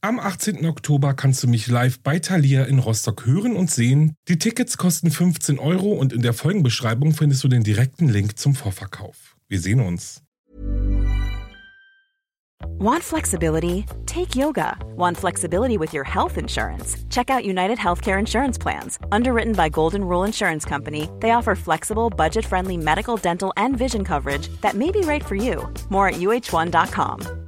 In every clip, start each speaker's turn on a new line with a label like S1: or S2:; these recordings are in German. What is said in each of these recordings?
S1: Am 18. Oktober kannst du mich live bei Thalia in Rostock hören und sehen. Die Tickets kosten 15 Euro und in der Folgenbeschreibung findest du den direkten Link zum Vorverkauf. Wir sehen uns.
S2: Want flexibility? Take yoga. Want flexibility with your health insurance? Check out United Healthcare Insurance Plans. Underwritten by Golden Rule Insurance Company, they offer flexible, budget friendly medical, dental, and vision coverage that may be right for you. More at uh1.com.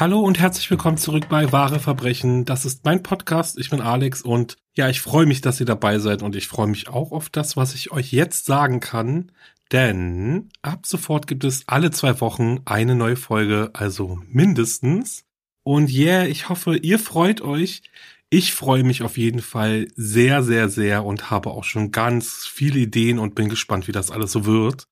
S1: Hallo und herzlich willkommen zurück bei Wahre Verbrechen. Das ist mein Podcast. Ich bin Alex und ja, ich freue mich, dass ihr dabei seid und ich freue mich auch auf das, was ich euch jetzt sagen kann. Denn ab sofort gibt es alle zwei Wochen eine neue Folge, also mindestens. Und yeah, ich hoffe, ihr freut euch. Ich freue mich auf jeden Fall sehr, sehr, sehr und habe auch schon ganz viele Ideen und bin gespannt, wie das alles so wird.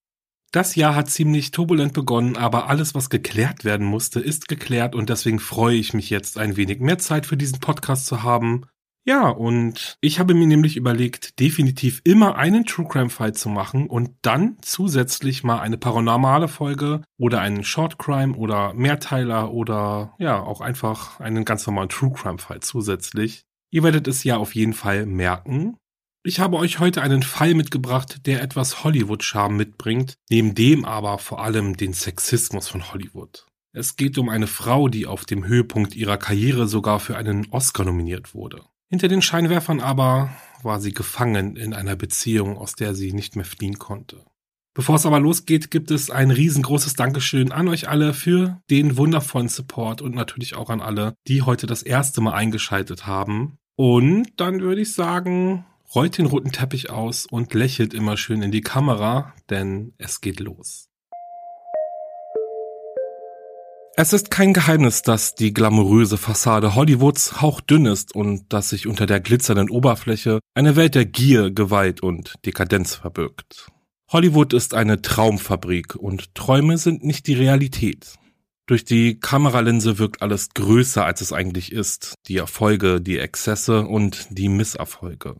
S1: Das Jahr hat ziemlich turbulent begonnen, aber alles, was geklärt werden musste, ist geklärt und deswegen freue ich mich jetzt ein wenig mehr Zeit für diesen Podcast zu haben. Ja, und ich habe mir nämlich überlegt, definitiv immer einen True Crime Fall zu machen und dann zusätzlich mal eine paranormale Folge oder einen Short Crime oder Mehrteiler oder ja, auch einfach einen ganz normalen True Crime Fall zusätzlich. Ihr werdet es ja auf jeden Fall merken. Ich habe euch heute einen Fall mitgebracht, der etwas Hollywood-Charme mitbringt, neben dem aber vor allem den Sexismus von Hollywood. Es geht um eine Frau, die auf dem Höhepunkt ihrer Karriere sogar für einen Oscar nominiert wurde. Hinter den Scheinwerfern aber war sie gefangen in einer Beziehung, aus der sie nicht mehr fliehen konnte. Bevor es aber losgeht, gibt es ein riesengroßes Dankeschön an euch alle für den wundervollen Support und natürlich auch an alle, die heute das erste Mal eingeschaltet haben. Und dann würde ich sagen, rollt den roten Teppich aus und lächelt immer schön in die Kamera, denn es geht los. Es ist kein Geheimnis, dass die glamouröse Fassade Hollywoods hauchdünn ist und dass sich unter der glitzernden Oberfläche eine Welt der Gier, Gewalt und Dekadenz verbirgt. Hollywood ist eine Traumfabrik und Träume sind nicht die Realität. Durch die Kameralinse wirkt alles größer, als es eigentlich ist. Die Erfolge, die Exzesse und die Misserfolge.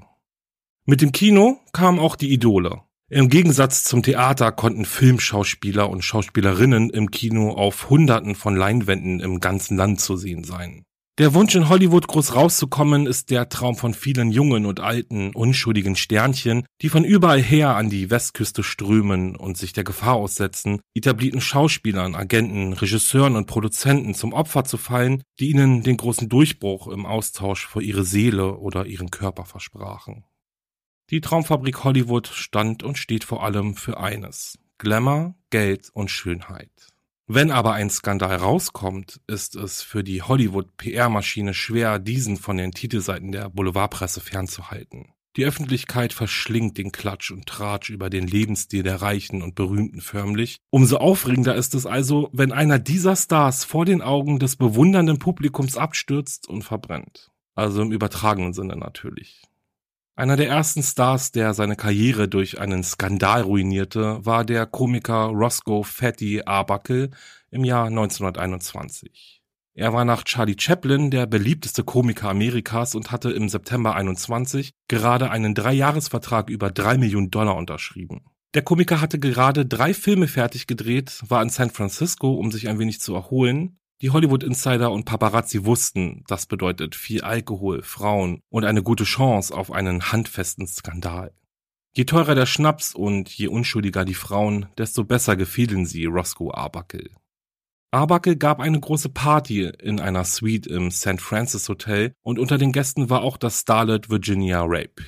S1: Mit dem Kino kamen auch die Idole. Im Gegensatz zum Theater konnten Filmschauspieler und Schauspielerinnen im Kino auf Hunderten von Leinwänden im ganzen Land zu sehen sein. Der Wunsch in Hollywood groß rauszukommen ist der Traum von vielen jungen und alten, unschuldigen Sternchen, die von überall her an die Westküste strömen und sich der Gefahr aussetzen, etablierten Schauspielern, Agenten, Regisseuren und Produzenten zum Opfer zu fallen, die ihnen den großen Durchbruch im Austausch für ihre Seele oder ihren Körper versprachen. Die Traumfabrik Hollywood stand und steht vor allem für eines. Glamour, Geld und Schönheit. Wenn aber ein Skandal rauskommt, ist es für die Hollywood-PR-Maschine schwer, diesen von den Titelseiten der Boulevardpresse fernzuhalten. Die Öffentlichkeit verschlingt den Klatsch und Tratsch über den Lebensstil der Reichen und Berühmten förmlich. Umso aufregender ist es also, wenn einer dieser Stars vor den Augen des bewundernden Publikums abstürzt und verbrennt. Also im übertragenen Sinne natürlich. Einer der ersten Stars, der seine Karriere durch einen Skandal ruinierte, war der Komiker Roscoe Fatty Arbuckle im Jahr 1921. Er war nach Charlie Chaplin der beliebteste Komiker Amerikas und hatte im September 21 gerade einen Dreijahresvertrag über drei Millionen Dollar unterschrieben. Der Komiker hatte gerade drei Filme fertig gedreht, war in San Francisco, um sich ein wenig zu erholen die Hollywood-Insider und Paparazzi wussten, das bedeutet viel Alkohol, Frauen und eine gute Chance auf einen handfesten Skandal. Je teurer der Schnaps und je unschuldiger die Frauen, desto besser gefielen sie Roscoe Arbuckle. Arbuckle gab eine große Party in einer Suite im St. Francis Hotel und unter den Gästen war auch das Starlet Virginia Rape.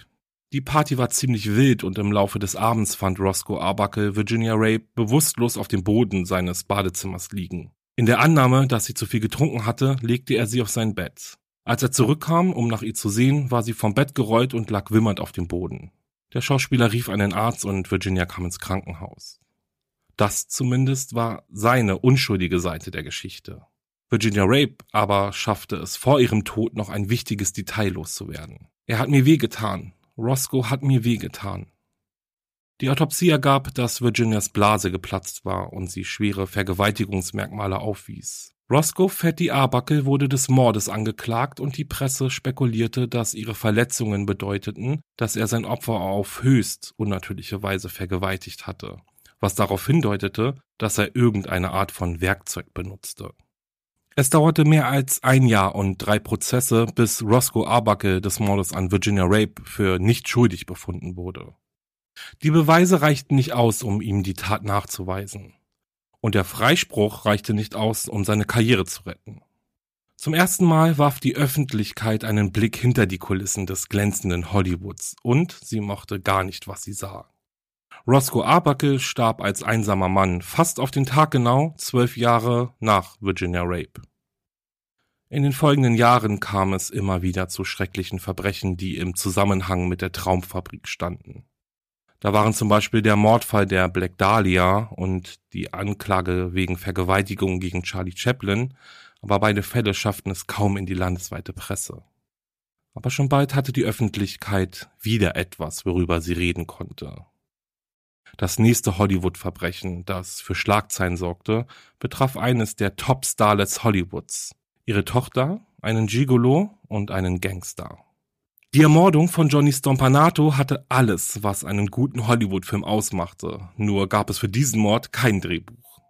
S1: Die Party war ziemlich wild und im Laufe des Abends fand Roscoe Arbuckle Virginia Rape bewusstlos auf dem Boden seines Badezimmers liegen. In der Annahme, dass sie zu viel getrunken hatte, legte er sie auf sein Bett. Als er zurückkam, um nach ihr zu sehen, war sie vom Bett gerollt und lag wimmernd auf dem Boden. Der Schauspieler rief einen Arzt und Virginia kam ins Krankenhaus. Das zumindest war seine unschuldige Seite der Geschichte. Virginia Rape aber schaffte es vor ihrem Tod noch ein wichtiges Detail loszuwerden. Er hat mir wehgetan, Roscoe hat mir wehgetan. Die Autopsie ergab, dass Virginias Blase geplatzt war und sie schwere Vergewaltigungsmerkmale aufwies. Roscoe Fatty Arbuckle wurde des Mordes angeklagt und die Presse spekulierte, dass ihre Verletzungen bedeuteten, dass er sein Opfer auf höchst unnatürliche Weise vergewaltigt hatte, was darauf hindeutete, dass er irgendeine Art von Werkzeug benutzte. Es dauerte mehr als ein Jahr und drei Prozesse, bis Roscoe Arbuckle des Mordes an Virginia Rape für nicht schuldig befunden wurde. Die Beweise reichten nicht aus, um ihm die Tat nachzuweisen. Und der Freispruch reichte nicht aus, um seine Karriere zu retten. Zum ersten Mal warf die Öffentlichkeit einen Blick hinter die Kulissen des glänzenden Hollywoods und sie mochte gar nicht, was sie sah. Roscoe Arbuckle starb als einsamer Mann fast auf den Tag genau zwölf Jahre nach Virginia Rape. In den folgenden Jahren kam es immer wieder zu schrecklichen Verbrechen, die im Zusammenhang mit der Traumfabrik standen. Da waren zum Beispiel der Mordfall der Black Dahlia und die Anklage wegen Vergewaltigung gegen Charlie Chaplin, aber beide Fälle schafften es kaum in die landesweite Presse. Aber schon bald hatte die Öffentlichkeit wieder etwas, worüber sie reden konnte. Das nächste Hollywood-Verbrechen, das für Schlagzeilen sorgte, betraf eines der Top-Starlets Hollywoods, ihre Tochter, einen Gigolo und einen Gangster. Die Ermordung von Johnny Stompanato hatte alles, was einen guten Hollywood-Film ausmachte, nur gab es für diesen Mord kein Drehbuch.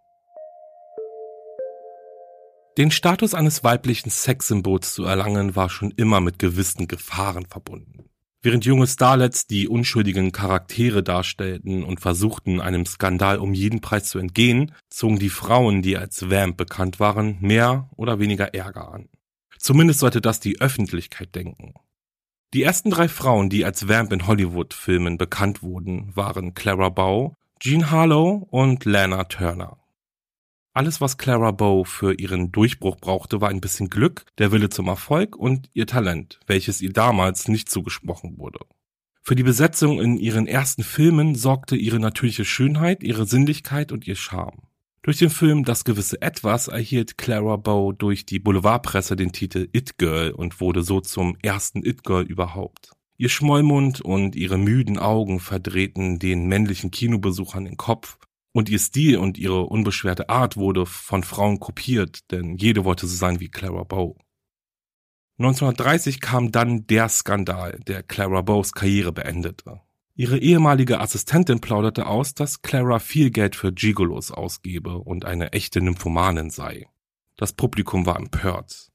S1: Den Status eines weiblichen Sexsymbols zu erlangen war schon immer mit gewissen Gefahren verbunden. Während junge Starlets die unschuldigen Charaktere darstellten und versuchten, einem Skandal um jeden Preis zu entgehen, zogen die Frauen, die als Vamp bekannt waren, mehr oder weniger Ärger an. Zumindest sollte das die Öffentlichkeit denken. Die ersten drei Frauen, die als Vamp in Hollywood-Filmen bekannt wurden, waren Clara Bow, Jean Harlow und Lana Turner. Alles, was Clara Bow für ihren Durchbruch brauchte, war ein bisschen Glück, der Wille zum Erfolg und ihr Talent, welches ihr damals nicht zugesprochen wurde. Für die Besetzung in ihren ersten Filmen sorgte ihre natürliche Schönheit, ihre Sinnlichkeit und ihr Charme. Durch den Film Das gewisse Etwas erhielt Clara Bow durch die Boulevardpresse den Titel It Girl und wurde so zum ersten It Girl überhaupt. Ihr Schmollmund und ihre müden Augen verdrehten den männlichen Kinobesuchern den Kopf und ihr Stil und ihre unbeschwerte Art wurde von Frauen kopiert, denn jede wollte so sein wie Clara Bow. 1930 kam dann der Skandal, der Clara Bows Karriere beendete. Ihre ehemalige Assistentin plauderte aus, dass Clara viel Geld für Gigolos ausgebe und eine echte Nymphomanin sei. Das Publikum war empört.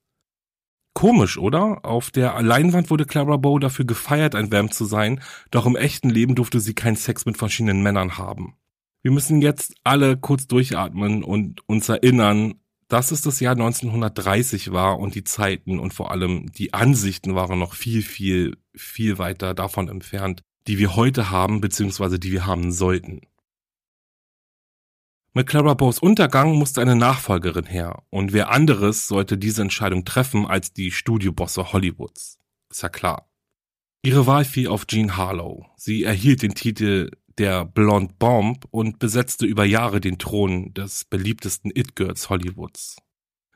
S1: Komisch, oder? Auf der Leinwand wurde Clara Bow dafür gefeiert, ein Vamp zu sein, doch im echten Leben durfte sie keinen Sex mit verschiedenen Männern haben. Wir müssen jetzt alle kurz durchatmen und uns erinnern, dass es das Jahr 1930 war und die Zeiten und vor allem die Ansichten waren noch viel, viel, viel weiter davon entfernt, die wir heute haben, beziehungsweise die wir haben sollten. Mit Clara Bows Untergang musste eine Nachfolgerin her und wer anderes sollte diese Entscheidung treffen als die Studiobosse Hollywoods. Ist ja klar. Ihre Wahl fiel auf Jean Harlow. Sie erhielt den Titel der Blonde Bomb und besetzte über Jahre den Thron des beliebtesten It-Girls Hollywoods.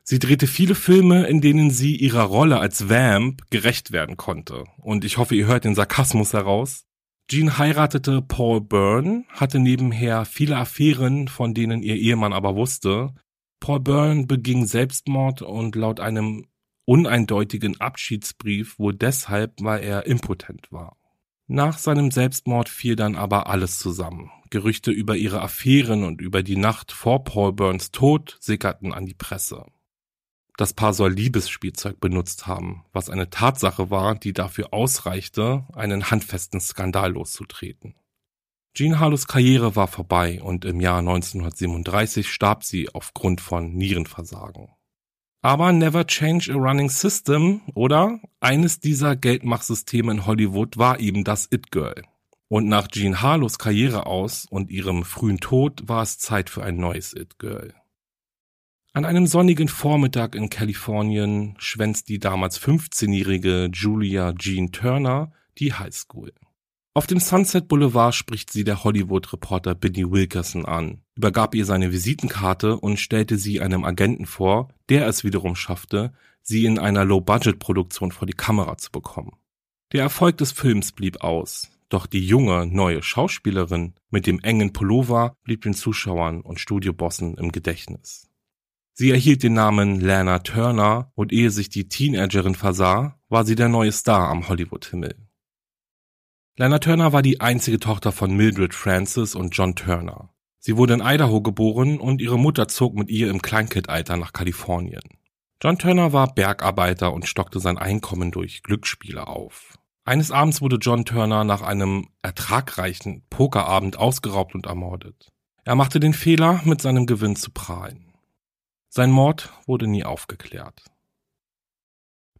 S1: Sie drehte viele Filme, in denen sie ihrer Rolle als Vamp gerecht werden konnte. Und ich hoffe, ihr hört den Sarkasmus heraus. Jean heiratete Paul Byrne, hatte nebenher viele Affären, von denen ihr Ehemann aber wusste. Paul Byrne beging Selbstmord und laut einem uneindeutigen Abschiedsbrief wohl deshalb, weil er impotent war. Nach seinem Selbstmord fiel dann aber alles zusammen. Gerüchte über ihre Affären und über die Nacht vor Paul Burns Tod sickerten an die Presse. Das Paar soll Liebesspielzeug benutzt haben, was eine Tatsache war, die dafür ausreichte, einen handfesten Skandal loszutreten. Jean Harlows Karriere war vorbei und im Jahr 1937 starb sie aufgrund von Nierenversagen. Aber never change a running system, oder? Eines dieser Geldmachsysteme in Hollywood war eben das It Girl. Und nach Jean Harlows Karriere aus und ihrem frühen Tod war es Zeit für ein neues It Girl. An einem sonnigen Vormittag in Kalifornien schwänzt die damals 15-jährige Julia Jean Turner die Highschool. Auf dem Sunset Boulevard spricht sie der Hollywood-Reporter Billy Wilkerson an, übergab ihr seine Visitenkarte und stellte sie einem Agenten vor, der es wiederum schaffte, sie in einer Low-Budget-Produktion vor die Kamera zu bekommen. Der Erfolg des Films blieb aus, doch die junge, neue Schauspielerin mit dem engen Pullover blieb den Zuschauern und Studiobossen im Gedächtnis. Sie erhielt den Namen Lana Turner und ehe sich die Teenagerin versah, war sie der neue Star am Hollywood-Himmel. Lana Turner war die einzige Tochter von Mildred Francis und John Turner. Sie wurde in Idaho geboren und ihre Mutter zog mit ihr im Kleinkindalter nach Kalifornien. John Turner war Bergarbeiter und stockte sein Einkommen durch Glücksspiele auf. Eines Abends wurde John Turner nach einem ertragreichen Pokerabend ausgeraubt und ermordet. Er machte den Fehler, mit seinem Gewinn zu prahlen. Sein Mord wurde nie aufgeklärt.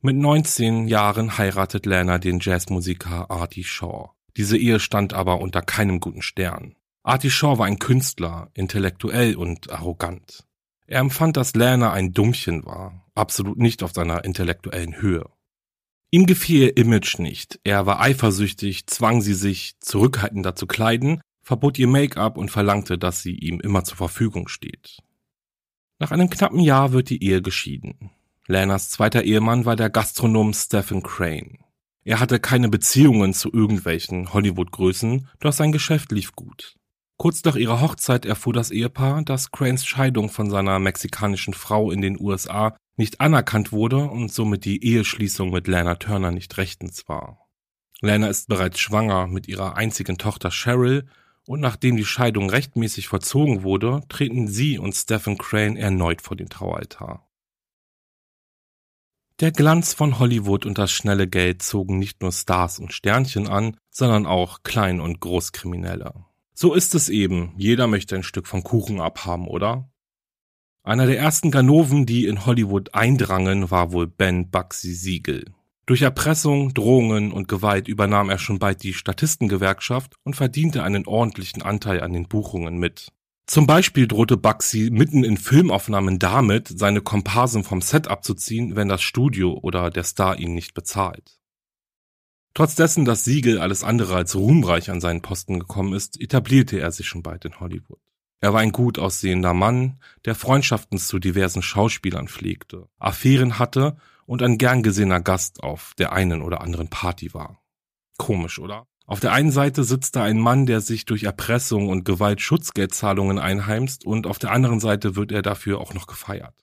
S1: Mit 19 Jahren heiratet Lana den Jazzmusiker Artie Shaw. Diese Ehe stand aber unter keinem guten Stern. Artie Shaw war ein Künstler, intellektuell und arrogant. Er empfand, dass Lana ein Dummchen war, absolut nicht auf seiner intellektuellen Höhe. Ihm gefiel ihr Image nicht, er war eifersüchtig, zwang sie sich zurückhaltender zu kleiden, verbot ihr Make-up und verlangte, dass sie ihm immer zur Verfügung steht. Nach einem knappen Jahr wird die Ehe geschieden. Lanas zweiter Ehemann war der Gastronom Stephen Crane. Er hatte keine Beziehungen zu irgendwelchen Hollywood-Größen, doch sein Geschäft lief gut. Kurz nach ihrer Hochzeit erfuhr das Ehepaar, dass Cranes Scheidung von seiner mexikanischen Frau in den USA nicht anerkannt wurde und somit die Eheschließung mit Lana Turner nicht rechtens war. Lana ist bereits schwanger mit ihrer einzigen Tochter Cheryl und nachdem die Scheidung rechtmäßig vollzogen wurde, treten sie und Stephen Crane erneut vor den Traualtar. Der Glanz von Hollywood und das schnelle Geld zogen nicht nur Stars und Sternchen an, sondern auch Klein- und Großkriminelle. So ist es eben, jeder möchte ein Stück vom Kuchen abhaben, oder? Einer der ersten Ganoven, die in Hollywood eindrangen, war wohl Ben Bugsy Siegel. Durch Erpressung, Drohungen und Gewalt übernahm er schon bald die Statistengewerkschaft und verdiente einen ordentlichen Anteil an den Buchungen mit. Zum Beispiel drohte Bugsy mitten in Filmaufnahmen damit, seine Komparsen vom Set abzuziehen, wenn das Studio oder der Star ihn nicht bezahlt. Trotz dessen, dass Siegel alles andere als ruhmreich an seinen Posten gekommen ist, etablierte er sich schon bald in Hollywood. Er war ein gut aussehender Mann, der Freundschaften zu diversen Schauspielern pflegte, Affären hatte und ein gern gesehener Gast auf der einen oder anderen Party war. Komisch, oder? Auf der einen Seite sitzt da ein Mann, der sich durch Erpressung und Gewalt Schutzgeldzahlungen einheimst und auf der anderen Seite wird er dafür auch noch gefeiert.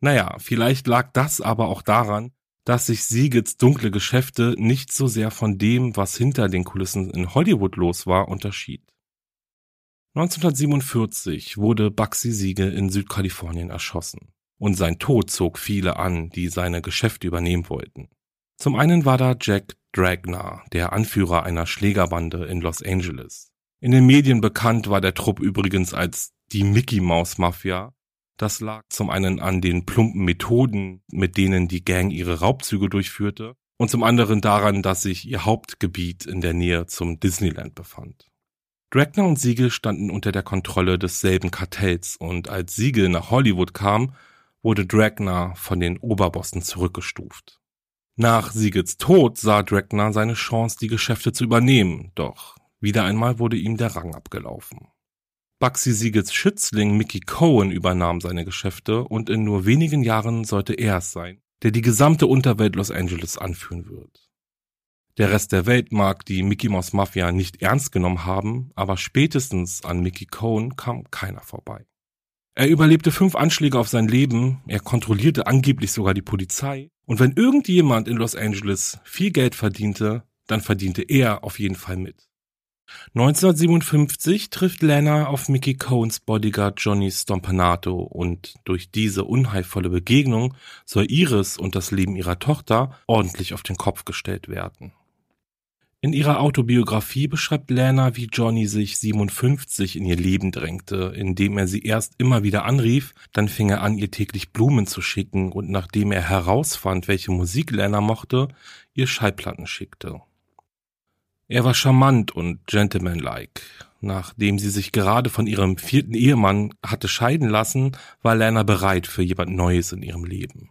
S1: Naja, vielleicht lag das aber auch daran, dass sich Siegels dunkle Geschäfte nicht so sehr von dem, was hinter den Kulissen in Hollywood los war, unterschied. 1947 wurde Bugsy Siegel in Südkalifornien erschossen. Und sein Tod zog viele an, die seine Geschäfte übernehmen wollten. Zum einen war da Jack Dragner, der Anführer einer Schlägerbande in Los Angeles. In den Medien bekannt war der Trupp übrigens als die Mickey Mouse Mafia. Das lag zum einen an den plumpen Methoden, mit denen die Gang ihre Raubzüge durchführte, und zum anderen daran, dass sich ihr Hauptgebiet in der Nähe zum Disneyland befand. Dragner und Siegel standen unter der Kontrolle desselben Kartells und als Siegel nach Hollywood kam, wurde Dragner von den Oberbossen zurückgestuft. Nach Siegels Tod sah Dragner seine Chance, die Geschäfte zu übernehmen, doch wieder einmal wurde ihm der Rang abgelaufen. Bugsy Siegels Schützling Mickey Cohen übernahm seine Geschäfte und in nur wenigen Jahren sollte er es sein, der die gesamte Unterwelt Los Angeles anführen wird. Der Rest der Welt mag die Mickey Mouse Mafia nicht ernst genommen haben, aber spätestens an Mickey Cohen kam keiner vorbei. Er überlebte fünf Anschläge auf sein Leben, er kontrollierte angeblich sogar die Polizei und wenn irgendjemand in Los Angeles viel Geld verdiente, dann verdiente er auf jeden Fall mit. 1957 trifft Lana auf Mickey Cohns Bodyguard Johnny Stompanato und durch diese unheilvolle Begegnung soll Iris und das Leben ihrer Tochter ordentlich auf den Kopf gestellt werden. In ihrer Autobiografie beschreibt Lana, wie Johnny sich 57 in ihr Leben drängte, indem er sie erst immer wieder anrief, dann fing er an, ihr täglich Blumen zu schicken und nachdem er herausfand, welche Musik Lana mochte, ihr Schallplatten schickte. Er war charmant und gentlemanlike. Nachdem sie sich gerade von ihrem vierten Ehemann hatte scheiden lassen, war Lana bereit für jemand Neues in ihrem Leben.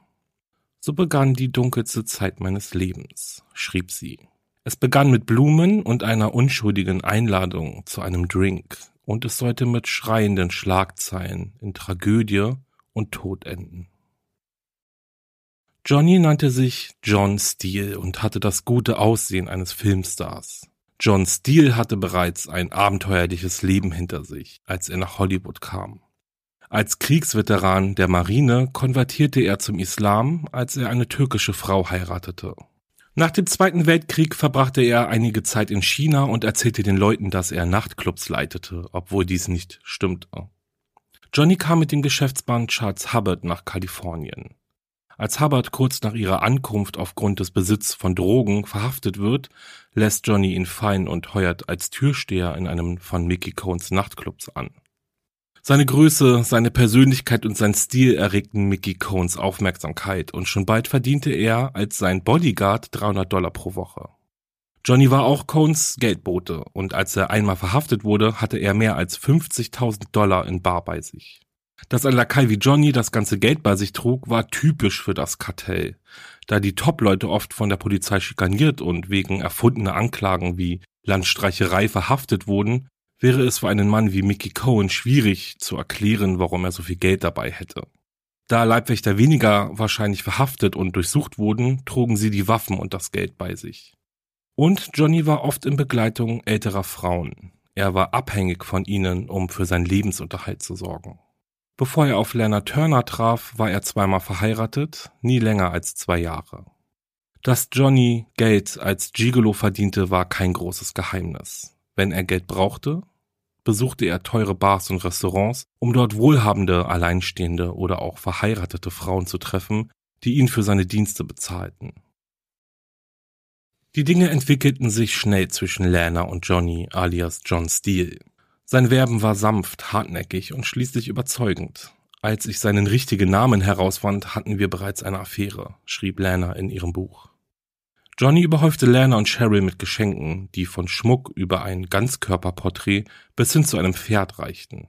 S1: So begann die dunkelste Zeit meines Lebens, schrieb sie. Es begann mit Blumen und einer unschuldigen Einladung zu einem Drink, und es sollte mit schreienden Schlagzeilen in Tragödie und Tod enden. Johnny nannte sich John Steele und hatte das gute Aussehen eines Filmstars. John Steele hatte bereits ein abenteuerliches Leben hinter sich, als er nach Hollywood kam. Als Kriegsveteran der Marine konvertierte er zum Islam, als er eine türkische Frau heiratete. Nach dem Zweiten Weltkrieg verbrachte er einige Zeit in China und erzählte den Leuten, dass er Nachtclubs leitete, obwohl dies nicht stimmte. Johnny kam mit dem Geschäftsmann Charles Hubbard nach Kalifornien. Als Hubbard kurz nach ihrer Ankunft aufgrund des Besitz von Drogen verhaftet wird, lässt Johnny ihn fallen und heuert als Türsteher in einem von Mickey Cohns Nachtclubs an. Seine Größe, seine Persönlichkeit und sein Stil erregten Mickey Cohns Aufmerksamkeit und schon bald verdiente er als sein Bodyguard 300 Dollar pro Woche. Johnny war auch Cohns Geldbote und als er einmal verhaftet wurde, hatte er mehr als 50.000 Dollar in Bar bei sich. Dass ein Lakai wie Johnny das ganze Geld bei sich trug, war typisch für das Kartell, da die Top-Leute oft von der Polizei schikaniert und wegen erfundener Anklagen wie Landstreicherei verhaftet wurden, wäre es für einen Mann wie Mickey Cohen schwierig zu erklären, warum er so viel Geld dabei hätte. Da Leibwächter weniger wahrscheinlich verhaftet und durchsucht wurden, trugen sie die Waffen und das Geld bei sich. Und Johnny war oft in Begleitung älterer Frauen. Er war abhängig von ihnen, um für seinen Lebensunterhalt zu sorgen. Bevor er auf Lana Turner traf, war er zweimal verheiratet, nie länger als zwei Jahre. Dass Johnny Geld als Gigolo verdiente, war kein großes Geheimnis. Wenn er Geld brauchte, besuchte er teure Bars und Restaurants, um dort wohlhabende, alleinstehende oder auch verheiratete Frauen zu treffen, die ihn für seine Dienste bezahlten. Die Dinge entwickelten sich schnell zwischen Lana und Johnny alias John Steele. Sein Werben war sanft, hartnäckig und schließlich überzeugend. Als ich seinen richtigen Namen herausfand, hatten wir bereits eine Affäre, schrieb Lana in ihrem Buch. Johnny überhäufte Lana und Cheryl mit Geschenken, die von Schmuck über ein Ganzkörperporträt bis hin zu einem Pferd reichten.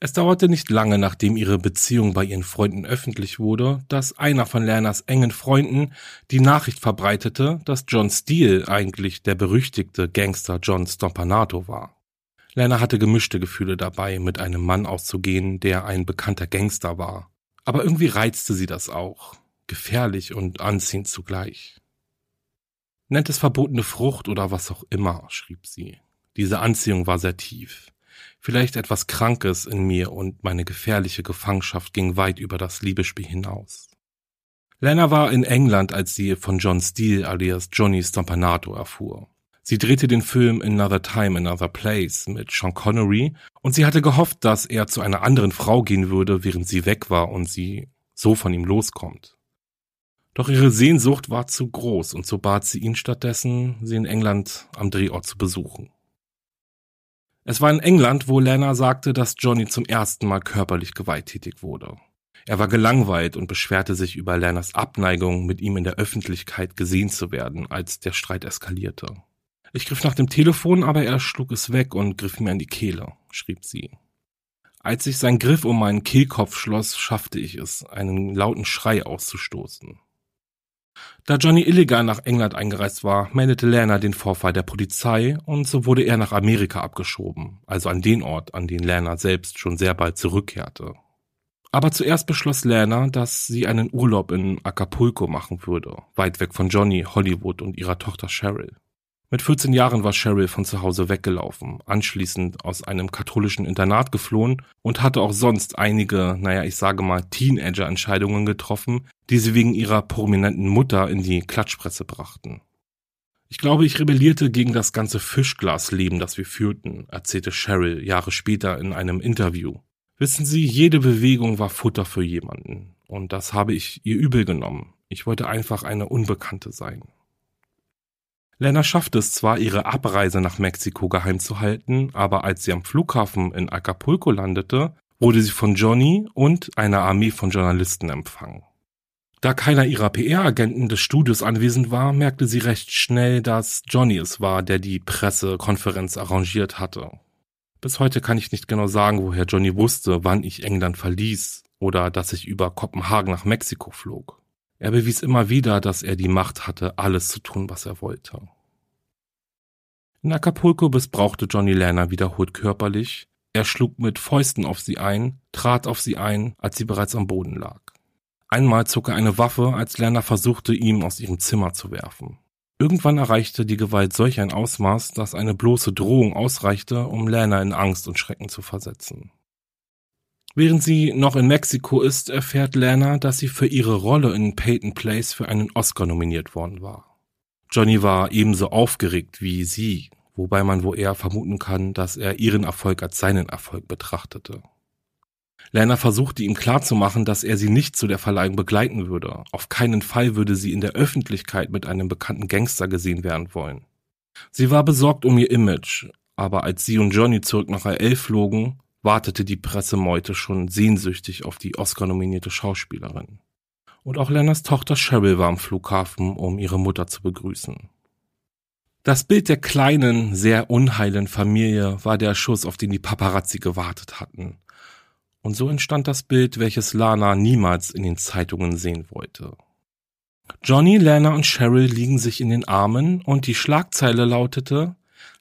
S1: Es dauerte nicht lange, nachdem ihre Beziehung bei ihren Freunden öffentlich wurde, dass einer von Lanas engen Freunden die Nachricht verbreitete, dass John Steele eigentlich der berüchtigte Gangster John Stompanato war. Lana hatte gemischte Gefühle dabei, mit einem Mann auszugehen, der ein bekannter Gangster war. Aber irgendwie reizte sie das auch. Gefährlich und anziehend zugleich. Nennt es verbotene Frucht oder was auch immer, schrieb sie. Diese Anziehung war sehr tief. Vielleicht etwas Krankes in mir und meine gefährliche Gefangenschaft ging weit über das Liebesspiel hinaus. Lena war in England, als sie von John Steele alias Johnny Stompanato erfuhr. Sie drehte den Film Another Time, Another Place mit Sean Connery und sie hatte gehofft, dass er zu einer anderen Frau gehen würde, während sie weg war und sie so von ihm loskommt. Doch ihre Sehnsucht war zu groß und so bat sie ihn stattdessen, sie in England am Drehort zu besuchen. Es war in England, wo Lana sagte, dass Johnny zum ersten Mal körperlich gewalttätig wurde. Er war gelangweilt und beschwerte sich über Lanas Abneigung, mit ihm in der Öffentlichkeit gesehen zu werden, als der Streit eskalierte. Ich griff nach dem Telefon, aber er schlug es weg und griff mir an die Kehle, schrieb sie. Als sich sein Griff um meinen Kehlkopf schloss, schaffte ich es, einen lauten Schrei auszustoßen. Da Johnny illegal nach England eingereist war, meldete Lerner den Vorfall der Polizei und so wurde er nach Amerika abgeschoben, also an den Ort, an den Lerner selbst schon sehr bald zurückkehrte. Aber zuerst beschloss Lerner, dass sie einen Urlaub in Acapulco machen würde, weit weg von Johnny, Hollywood und ihrer Tochter Cheryl. Mit 14 Jahren war Cheryl von zu Hause weggelaufen, anschließend aus einem katholischen Internat geflohen und hatte auch sonst einige, naja, ich sage mal, Teenager-Entscheidungen getroffen, die sie wegen ihrer prominenten Mutter in die Klatschpresse brachten. Ich glaube, ich rebellierte gegen das ganze Fischglasleben, das wir führten, erzählte Cheryl Jahre später in einem Interview. Wissen Sie, jede Bewegung war Futter für jemanden. Und das habe ich ihr übel genommen. Ich wollte einfach eine Unbekannte sein. Lena schaffte es zwar, ihre Abreise nach Mexiko geheim zu halten, aber als sie am Flughafen in Acapulco landete, wurde sie von Johnny und einer Armee von Journalisten empfangen. Da keiner ihrer PR-Agenten des Studios anwesend war, merkte sie recht schnell, dass Johnny es war, der die Pressekonferenz arrangiert hatte. Bis heute kann ich nicht genau sagen, woher Johnny wusste, wann ich England verließ oder dass ich über Kopenhagen nach Mexiko flog. Er bewies immer wieder, dass er die Macht hatte, alles zu tun, was er wollte. In Acapulco missbrauchte Johnny Lerner wiederholt körperlich. Er schlug mit Fäusten auf sie ein, trat auf sie ein, als sie bereits am Boden lag. Einmal zog er eine Waffe, als Lerner versuchte, ihm aus ihrem Zimmer zu werfen. Irgendwann erreichte die Gewalt solch ein Ausmaß, dass eine bloße Drohung ausreichte, um Lerner in Angst und Schrecken zu versetzen. Während sie noch in Mexiko ist, erfährt Lerner, dass sie für ihre Rolle in Peyton Place für einen Oscar nominiert worden war. Johnny war ebenso aufgeregt wie sie, wobei man wohl eher vermuten kann, dass er ihren Erfolg als seinen Erfolg betrachtete. Lerner versuchte ihm klarzumachen, dass er sie nicht zu der Verleihung begleiten würde. Auf keinen Fall würde sie in der Öffentlichkeit mit einem bekannten Gangster gesehen werden wollen. Sie war besorgt um ihr Image, aber als sie und Johnny zurück nach LA flogen, wartete die Pressemeute schon sehnsüchtig auf die Oscar-nominierte Schauspielerin. Und auch Lenners Tochter Cheryl war am Flughafen, um ihre Mutter zu begrüßen. Das Bild der kleinen, sehr unheilen Familie war der Schuss, auf den die Paparazzi gewartet hatten. Und so entstand das Bild, welches Lana niemals in den Zeitungen sehen wollte. Johnny, Lana und Cheryl liegen sich in den Armen und die Schlagzeile lautete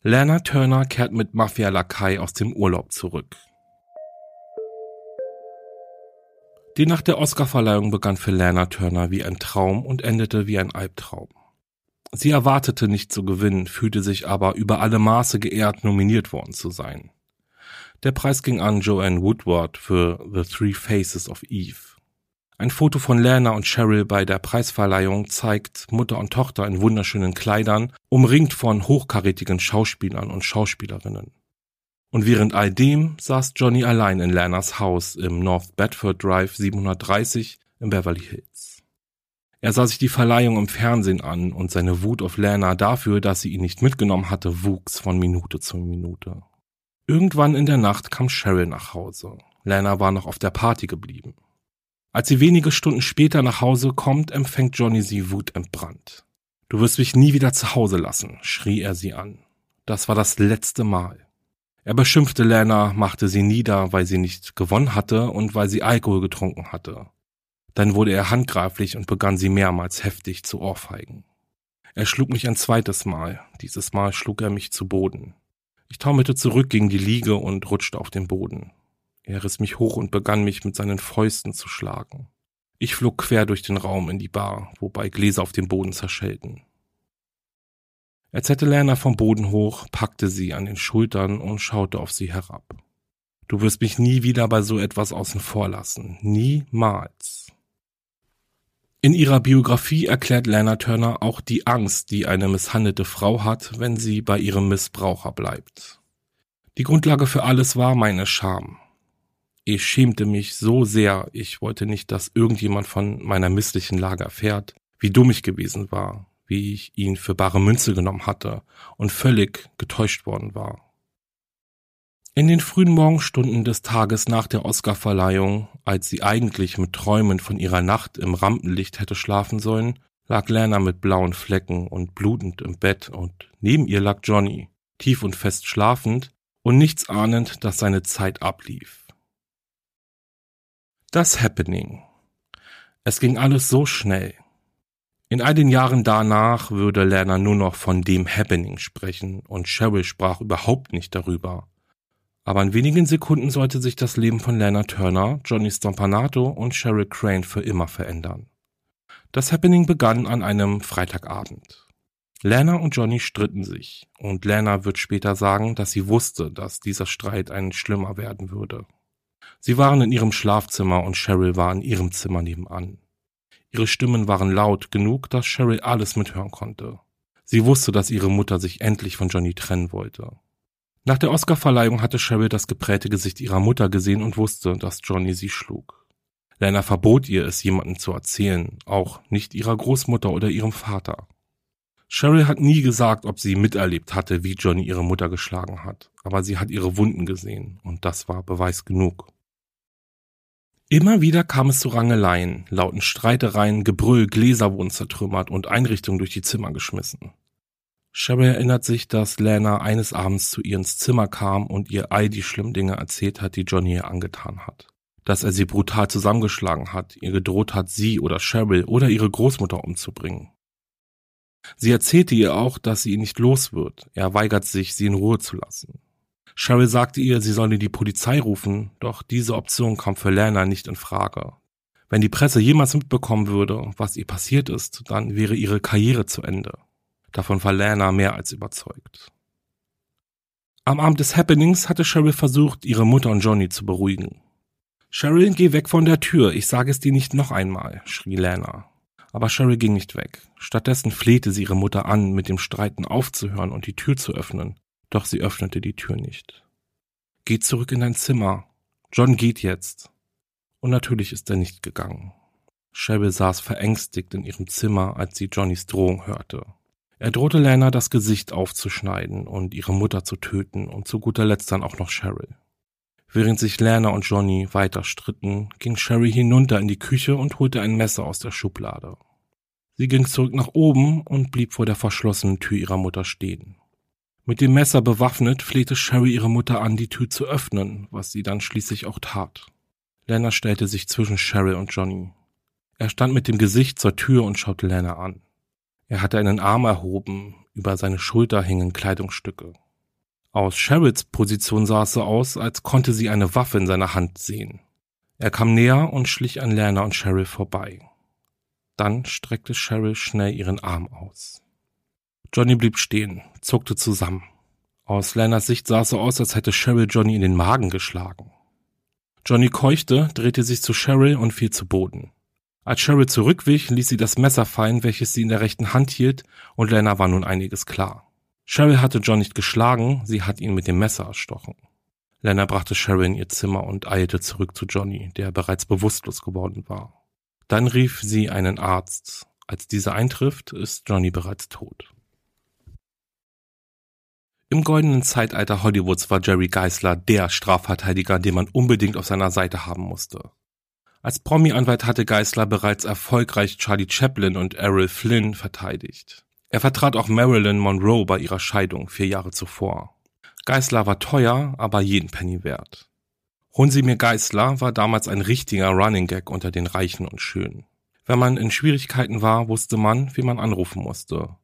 S1: Lana Turner kehrt mit Mafia-Lakai aus dem Urlaub zurück. Die Nacht der Oscarverleihung begann für Lana Turner wie ein Traum und endete wie ein Albtraum. Sie erwartete nicht zu gewinnen, fühlte sich aber über alle Maße geehrt, nominiert worden zu sein. Der Preis ging an Joanne Woodward für The Three Faces of Eve. Ein Foto von Lana und Cheryl bei der Preisverleihung zeigt Mutter und Tochter in wunderschönen Kleidern, umringt von hochkarätigen Schauspielern und Schauspielerinnen. Und während all dem saß Johnny allein in Lanas Haus im North Bedford Drive 730 in Beverly Hills. Er sah sich die Verleihung im Fernsehen an und seine Wut auf Lana dafür, dass sie ihn nicht mitgenommen hatte, wuchs von Minute zu Minute. Irgendwann in der Nacht kam Cheryl nach Hause. Lana war noch auf der Party geblieben. Als sie wenige Stunden später nach Hause kommt, empfängt Johnny sie wutentbrannt. Du wirst mich nie wieder zu Hause lassen, schrie er sie an. Das war das letzte Mal. Er beschimpfte Lana, machte sie nieder, weil sie nicht gewonnen hatte und weil sie Alkohol getrunken hatte. Dann wurde er handgreiflich und begann sie mehrmals heftig zu ohrfeigen. Er schlug mich ein zweites Mal. Dieses Mal schlug er mich zu Boden. Ich taumelte zurück gegen die Liege und rutschte auf den Boden. Er riss mich hoch und begann mich mit seinen Fäusten zu schlagen. Ich flog quer durch den Raum in die Bar, wobei Gläser auf dem Boden zerschellten. Er zerrte Lerner vom Boden hoch, packte sie an den Schultern und schaute auf sie herab. Du wirst mich nie wieder bei so etwas außen vor lassen. Niemals. In ihrer Biografie erklärt Lana Turner auch die Angst, die eine misshandelte Frau hat, wenn sie bei ihrem Missbraucher bleibt. Die Grundlage für alles war meine Scham. Ich schämte mich so sehr, ich wollte nicht, dass irgendjemand von meiner misslichen Lage erfährt, wie dumm ich gewesen war, wie ich ihn für bare Münze genommen hatte und völlig getäuscht worden war. In den frühen Morgenstunden des Tages nach der Oscarverleihung, als sie eigentlich mit Träumen von ihrer Nacht im Rampenlicht hätte schlafen sollen, lag Lana mit blauen Flecken und blutend im Bett und neben ihr lag Johnny, tief und fest schlafend und nichts ahnend, dass seine Zeit ablief. Das Happening. Es ging alles so schnell. In all den Jahren danach würde Lana nur noch von dem Happening sprechen und Cheryl sprach überhaupt nicht darüber. Aber in wenigen Sekunden sollte sich das Leben von Lana Turner, Johnny Stompanato und Cheryl Crane für immer verändern. Das Happening begann an einem Freitagabend. Lana und Johnny stritten sich, und Lana wird später sagen, dass sie wusste, dass dieser Streit ein schlimmer werden würde. Sie waren in ihrem Schlafzimmer und Cheryl war in ihrem Zimmer nebenan. Ihre Stimmen waren laut genug, dass Cheryl alles mithören konnte. Sie wusste, dass ihre Mutter sich endlich von Johnny trennen wollte. Nach der Oscarverleihung hatte Cheryl das geprägte Gesicht ihrer Mutter gesehen und wusste, dass Johnny sie schlug. Lana verbot ihr, es jemandem zu erzählen, auch nicht ihrer Großmutter oder ihrem Vater. Cheryl hat nie gesagt, ob sie miterlebt hatte, wie Johnny ihre Mutter geschlagen hat, aber sie hat ihre Wunden gesehen und das war Beweis genug. Immer wieder kam es zu Rangeleien, lauten Streitereien, Gebrüll, Gläser wurden zertrümmert und Einrichtungen durch die Zimmer geschmissen. Cheryl erinnert sich, dass Lana eines Abends zu ihr ins Zimmer kam und ihr all die schlimmen Dinge erzählt hat, die Johnny ihr angetan hat. Dass er sie brutal zusammengeschlagen hat, ihr gedroht hat, sie oder Cheryl oder ihre Großmutter umzubringen. Sie erzählte ihr auch, dass sie ihn nicht los wird. Er weigert sich, sie in Ruhe zu lassen. Cheryl sagte ihr, sie solle die Polizei rufen, doch diese Option kam für Lana nicht in Frage. Wenn die Presse jemals mitbekommen würde, was ihr passiert ist, dann wäre ihre Karriere zu Ende. Davon war Lana mehr als überzeugt. Am Abend des Happenings hatte Cheryl versucht, ihre Mutter und Johnny zu beruhigen. Cheryl, geh weg von der Tür, ich sage es dir nicht noch einmal, schrie Lana. Aber Cheryl ging nicht weg. Stattdessen flehte sie ihre Mutter an, mit dem Streiten aufzuhören und die Tür zu öffnen. Doch sie öffnete die Tür nicht. Geh zurück in dein Zimmer. John geht jetzt. Und natürlich ist er nicht gegangen. Cheryl saß verängstigt in ihrem Zimmer, als sie Johnnys Drohung hörte. Er drohte Lana das Gesicht aufzuschneiden und ihre Mutter zu töten und zu guter Letzt dann auch noch Cheryl. Während sich Lana und Johnny weiter stritten, ging Sherry hinunter in die Küche und holte ein Messer aus der Schublade. Sie ging zurück nach oben und blieb vor der verschlossenen Tür ihrer Mutter stehen. Mit dem Messer bewaffnet flehte Sherry ihre Mutter an, die Tür zu öffnen, was sie dann schließlich auch tat. Lana stellte sich zwischen Sherry und Johnny. Er stand mit dem Gesicht zur Tür und schaute Lana an. Er hatte einen Arm erhoben, über seine Schulter hingen Kleidungsstücke. Aus Sherrills Position sah es so aus, als konnte sie eine Waffe in seiner Hand sehen. Er kam näher und schlich an Lana und Cheryl vorbei. Dann streckte Cheryl schnell ihren Arm aus. Johnny blieb stehen, zuckte zusammen. Aus Lanas Sicht sah es so aus, als hätte Cheryl Johnny in den Magen geschlagen. Johnny keuchte, drehte sich zu Cheryl und fiel zu Boden. Als Cheryl zurückwich, ließ sie das Messer fallen, welches sie in der rechten Hand hielt, und Lana war nun einiges klar. Cheryl hatte John nicht geschlagen, sie hat ihn mit dem Messer erstochen. Lena brachte Cheryl in ihr Zimmer und eilte zurück zu Johnny, der bereits bewusstlos geworden war. Dann rief sie einen Arzt. Als dieser eintrifft, ist Johnny bereits tot. Im goldenen Zeitalter Hollywoods war Jerry Geisler der Strafverteidiger, den man unbedingt auf seiner Seite haben musste. Als Promi-Anwalt hatte Geisler bereits erfolgreich Charlie Chaplin und Errol Flynn verteidigt. Er vertrat auch Marilyn Monroe bei ihrer Scheidung vier Jahre zuvor. Geisler war teuer, aber jeden Penny wert. Hunsimir Geisler war damals ein richtiger Running Gag unter den Reichen und Schönen. Wenn man in Schwierigkeiten war, wusste man, wie man anrufen musste.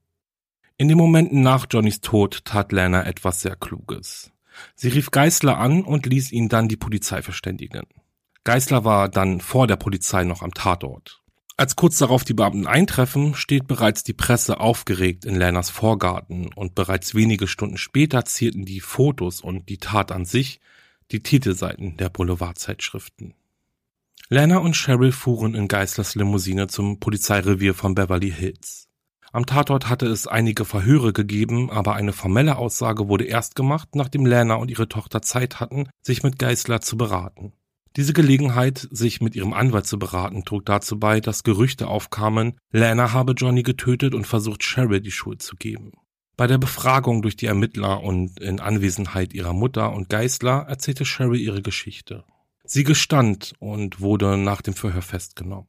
S1: In den Momenten nach Johnnys Tod tat Lana etwas sehr Kluges. Sie rief Geisler an und ließ ihn dann die Polizei verständigen. Geisler war dann vor der Polizei noch am Tatort. Als kurz darauf die Beamten eintreffen, steht bereits die Presse aufgeregt in Lanas Vorgarten und bereits wenige Stunden später zierten die Fotos und die Tat an sich die Titelseiten der Boulevardzeitschriften. Lana und Cheryl fuhren in Geislers Limousine zum Polizeirevier von Beverly Hills. Am Tatort hatte es einige Verhöre gegeben, aber eine formelle Aussage wurde erst gemacht, nachdem Lana und ihre Tochter Zeit hatten, sich mit Geisler zu beraten. Diese Gelegenheit, sich mit ihrem Anwalt zu beraten, trug dazu bei, dass Gerüchte aufkamen, Lana habe Johnny getötet und versucht, Cheryl die Schuld zu geben. Bei der Befragung durch die Ermittler und in Anwesenheit ihrer Mutter und Geisler erzählte Cheryl ihre Geschichte. Sie gestand und wurde nach dem Verhör festgenommen.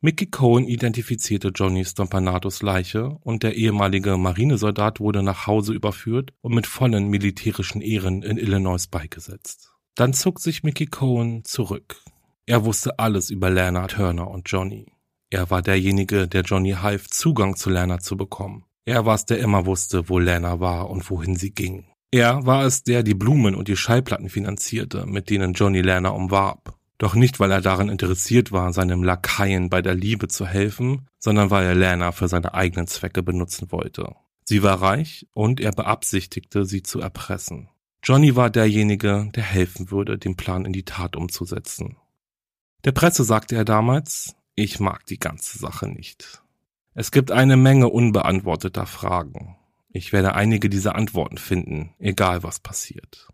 S1: Mickey Cohen identifizierte Johnny Stompanatos Leiche und der ehemalige Marinesoldat wurde nach Hause überführt und mit vollen militärischen Ehren in Illinois beigesetzt. Dann zog sich Mickey Cohen zurück. Er wusste alles über Lana Turner und Johnny. Er war derjenige, der Johnny half, Zugang zu Lana zu bekommen. Er war es, der immer wusste, wo Lana war und wohin sie ging. Er war es, der die Blumen und die Schallplatten finanzierte, mit denen Johnny Lana umwarb. Doch nicht, weil er daran interessiert war, seinem Lakaien bei der Liebe zu helfen, sondern weil er Lana für seine eigenen Zwecke benutzen wollte. Sie war reich und er beabsichtigte, sie zu erpressen. Johnny war derjenige, der helfen würde, den Plan in die Tat umzusetzen. Der Presse sagte er damals, ich mag die ganze Sache nicht. Es gibt eine Menge unbeantworteter Fragen. Ich werde einige dieser Antworten finden, egal was passiert.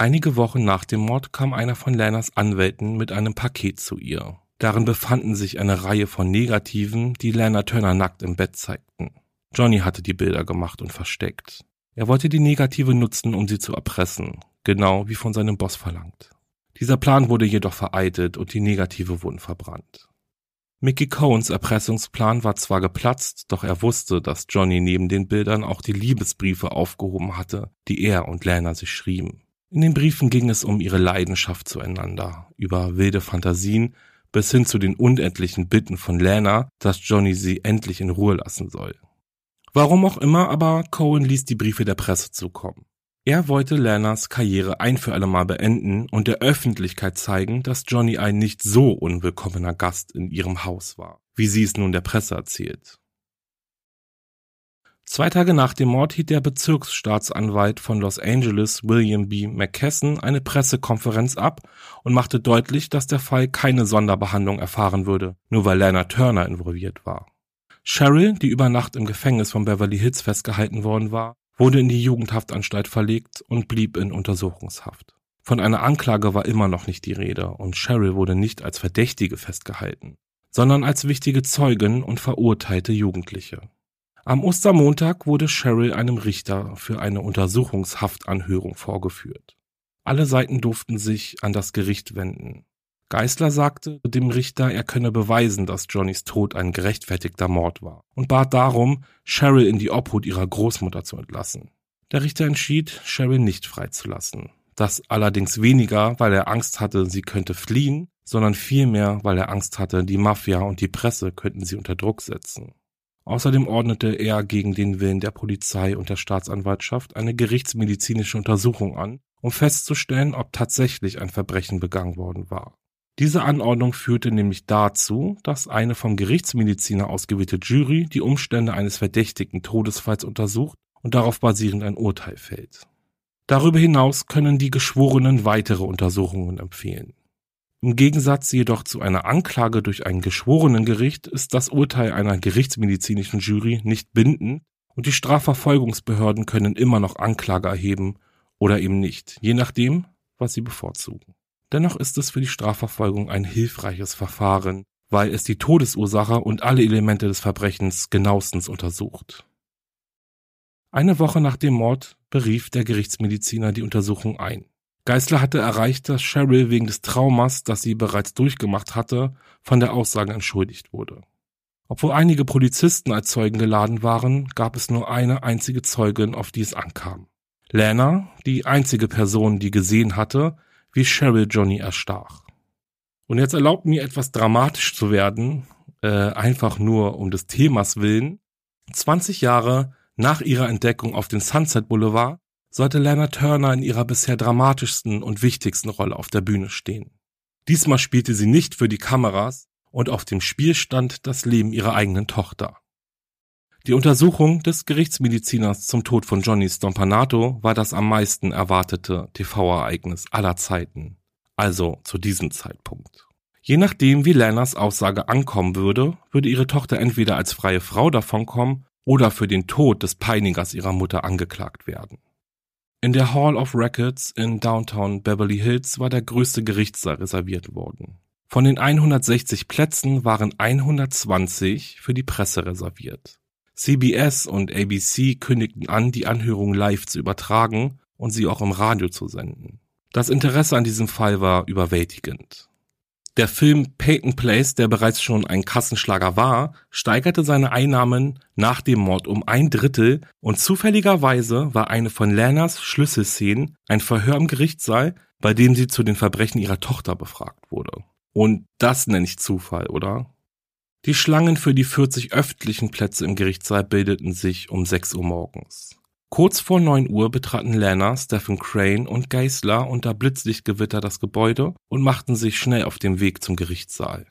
S1: Einige Wochen nach dem Mord kam einer von Lanas Anwälten mit einem Paket zu ihr. Darin befanden sich eine Reihe von Negativen, die Lana Turner nackt im Bett zeigten. Johnny hatte die Bilder gemacht und versteckt. Er wollte die Negative nutzen, um sie zu erpressen, genau wie von seinem Boss verlangt. Dieser Plan wurde jedoch vereitelt und die Negative wurden verbrannt. Mickey Cohens Erpressungsplan war zwar geplatzt, doch er wusste, dass Johnny neben den Bildern auch die Liebesbriefe aufgehoben hatte, die er und Lana sich schrieben. In den Briefen ging es um ihre Leidenschaft zueinander, über wilde Fantasien bis hin zu den unendlichen Bitten von Lana, dass Johnny sie endlich in Ruhe lassen soll. Warum auch immer, aber Cohen ließ die Briefe der Presse zukommen. Er wollte Lanas Karriere ein für allemal beenden und der Öffentlichkeit zeigen, dass Johnny ein nicht so unwillkommener Gast in ihrem Haus war, wie sie es nun der Presse erzählt. Zwei Tage nach dem Mord hielt der Bezirksstaatsanwalt von Los Angeles, William B. McKesson, eine Pressekonferenz ab und machte deutlich, dass der Fall keine Sonderbehandlung erfahren würde, nur weil Lana Turner involviert war. Cheryl, die über Nacht im Gefängnis von Beverly Hills festgehalten worden war, wurde in die Jugendhaftanstalt verlegt und blieb in Untersuchungshaft. Von einer Anklage war immer noch nicht die Rede und Cheryl wurde nicht als Verdächtige festgehalten, sondern als wichtige Zeugin und verurteilte Jugendliche. Am Ostermontag wurde Cheryl einem Richter für eine Untersuchungshaftanhörung vorgeführt. Alle Seiten durften sich an das Gericht wenden. Geisler sagte dem Richter, er könne beweisen, dass Johnnys Tod ein gerechtfertigter Mord war und bat darum, Cheryl in die Obhut ihrer Großmutter zu entlassen. Der Richter entschied, Cheryl nicht freizulassen. Das allerdings weniger, weil er Angst hatte, sie könnte fliehen, sondern vielmehr, weil er Angst hatte, die Mafia und die Presse könnten sie unter Druck setzen. Außerdem ordnete er gegen den Willen der Polizei und der Staatsanwaltschaft eine gerichtsmedizinische Untersuchung an, um festzustellen, ob tatsächlich ein Verbrechen begangen worden war. Diese Anordnung führte nämlich dazu, dass eine vom Gerichtsmediziner ausgewählte Jury die Umstände eines verdächtigen Todesfalls untersucht und darauf basierend ein Urteil fällt. Darüber hinaus können die Geschworenen weitere Untersuchungen empfehlen. Im Gegensatz jedoch zu einer Anklage durch ein Geschworenengericht ist das Urteil einer gerichtsmedizinischen Jury nicht bindend und die Strafverfolgungsbehörden können immer noch Anklage erheben oder eben nicht, je nachdem, was sie bevorzugen. Dennoch ist es für die Strafverfolgung ein hilfreiches Verfahren, weil es die Todesursache und alle Elemente des Verbrechens genauestens untersucht. Eine Woche nach dem Mord berief der Gerichtsmediziner die Untersuchung ein. Geißler hatte erreicht, dass Cheryl wegen des Traumas, das sie bereits durchgemacht hatte, von der Aussage entschuldigt wurde. Obwohl einige Polizisten als Zeugen geladen waren, gab es nur eine einzige Zeugin, auf die es ankam. Lana, die einzige Person, die gesehen hatte, wie Cheryl Johnny erstach. Und jetzt erlaubt mir etwas dramatisch zu werden, äh, einfach nur um des Themas willen. 20 Jahre nach ihrer Entdeckung auf dem Sunset Boulevard sollte Lana Turner in ihrer bisher dramatischsten und wichtigsten Rolle auf der Bühne stehen. Diesmal spielte sie nicht für die Kameras und auf dem Spiel stand das Leben ihrer eigenen Tochter. Die Untersuchung des Gerichtsmediziners zum Tod von Johnny Stompanato war das am meisten erwartete TV-Ereignis aller Zeiten, also zu diesem Zeitpunkt. Je nachdem, wie Lanas Aussage ankommen würde, würde ihre Tochter entweder als freie Frau davonkommen oder für den Tod des Peinigers ihrer Mutter angeklagt werden. In der Hall of Records in Downtown Beverly Hills war der größte Gerichtssaal reserviert worden. Von den 160 Plätzen waren 120 für die Presse reserviert. CBS und ABC kündigten an, die Anhörung live zu übertragen und sie auch im Radio zu senden. Das Interesse an diesem Fall war überwältigend. Der Film Peyton Place, der bereits schon ein Kassenschlager war, steigerte seine Einnahmen nach dem Mord um ein Drittel und zufälligerweise war eine von Lanas Schlüsselszenen ein Verhör im Gerichtssaal, bei dem sie zu den Verbrechen ihrer Tochter befragt wurde. Und das nenne ich Zufall, oder? Die Schlangen für die 40 öffentlichen Plätze im Gerichtssaal bildeten sich um 6 Uhr morgens. Kurz vor 9 Uhr betraten Lana, Stephen Crane und Geisler unter Blitzlichtgewitter das Gebäude und machten sich schnell auf den Weg zum Gerichtssaal.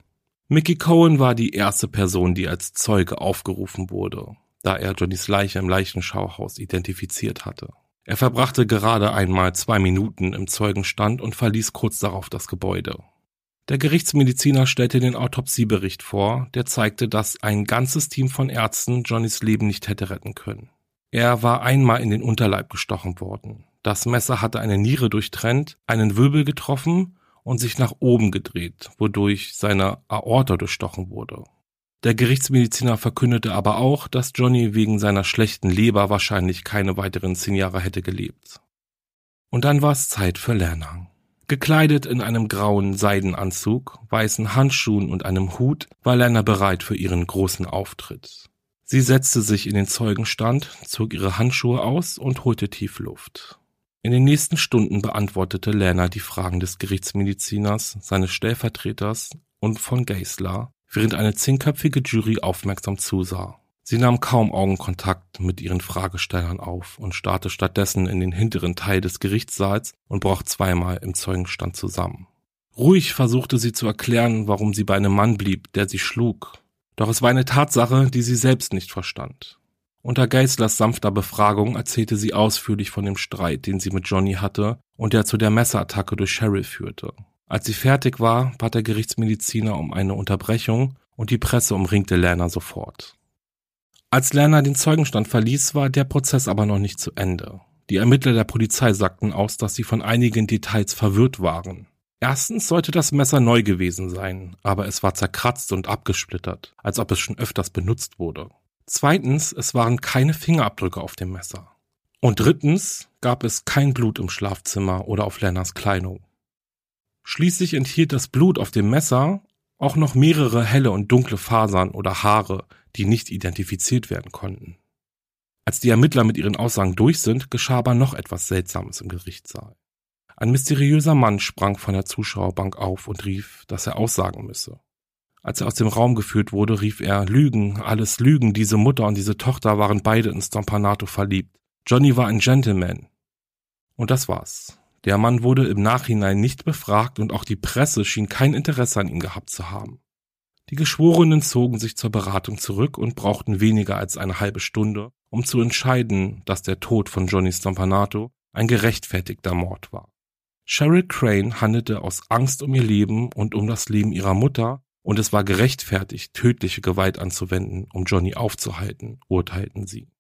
S1: Mickey Cohen war die erste Person, die als Zeuge aufgerufen wurde, da er Johnnys Leiche im Leichenschauhaus identifiziert hatte. Er verbrachte gerade einmal zwei Minuten im Zeugenstand und verließ kurz darauf das Gebäude. Der Gerichtsmediziner stellte den Autopsiebericht vor, der zeigte, dass ein ganzes Team von Ärzten Johnnys Leben nicht hätte retten können. Er war einmal in den Unterleib gestochen worden. Das Messer hatte eine Niere durchtrennt, einen Wirbel getroffen und sich nach oben gedreht, wodurch seine Aorta durchstochen wurde. Der Gerichtsmediziner verkündete aber auch, dass Johnny wegen seiner schlechten Leber wahrscheinlich keine weiteren zehn Jahre hätte gelebt. Und dann war es Zeit für Lerner. Gekleidet in einem grauen Seidenanzug, weißen Handschuhen und einem Hut war Lerner bereit für ihren großen Auftritt. Sie setzte sich in den Zeugenstand, zog ihre Handschuhe aus und holte tief Luft. In den nächsten Stunden beantwortete Lerner die Fragen des Gerichtsmediziners, seines Stellvertreters und von Geisler, während eine zehnköpfige Jury aufmerksam zusah. Sie nahm kaum Augenkontakt mit ihren Fragestellern auf und starrte stattdessen in den hinteren Teil des Gerichtssaals und brach zweimal im Zeugenstand zusammen. Ruhig versuchte sie zu erklären, warum sie bei einem Mann blieb, der sie schlug. Doch es war eine Tatsache, die sie selbst nicht verstand. Unter Geislers sanfter Befragung erzählte sie ausführlich von dem Streit, den sie mit Johnny hatte und der zu der Messerattacke durch Cheryl führte. Als sie fertig war, bat der Gerichtsmediziner um eine Unterbrechung und die Presse umringte Lana sofort. Als Lerner den Zeugenstand verließ, war der Prozess aber noch nicht zu Ende. Die Ermittler der Polizei sagten aus, dass sie von einigen Details verwirrt waren. Erstens sollte das Messer neu gewesen sein, aber es war zerkratzt und abgesplittert, als ob es schon öfters benutzt wurde. Zweitens, es waren keine Fingerabdrücke auf dem Messer. Und drittens gab es kein Blut im Schlafzimmer oder auf Lenners Kleidung. Schließlich enthielt das Blut auf dem Messer auch noch mehrere helle und dunkle Fasern oder Haare, die nicht identifiziert werden konnten. Als die Ermittler mit ihren Aussagen durch sind, geschah aber noch etwas Seltsames im Gerichtssaal. Ein mysteriöser Mann sprang von der Zuschauerbank auf und rief, dass er aussagen müsse. Als er aus dem Raum geführt wurde, rief er, Lügen, alles Lügen, diese Mutter und diese Tochter waren beide in Stompanato verliebt. Johnny war ein Gentleman. Und das war's. Der Mann wurde im Nachhinein nicht befragt und auch die Presse schien kein Interesse an ihm gehabt zu haben. Die Geschworenen zogen sich zur Beratung zurück und brauchten weniger als eine halbe Stunde, um zu entscheiden, dass der Tod von Johnny Stompanato ein gerechtfertigter Mord war. Cheryl Crane handelte aus Angst um ihr Leben und um das Leben ihrer Mutter, und es war gerechtfertigt, tödliche Gewalt anzuwenden, um Johnny aufzuhalten, urteilten sie.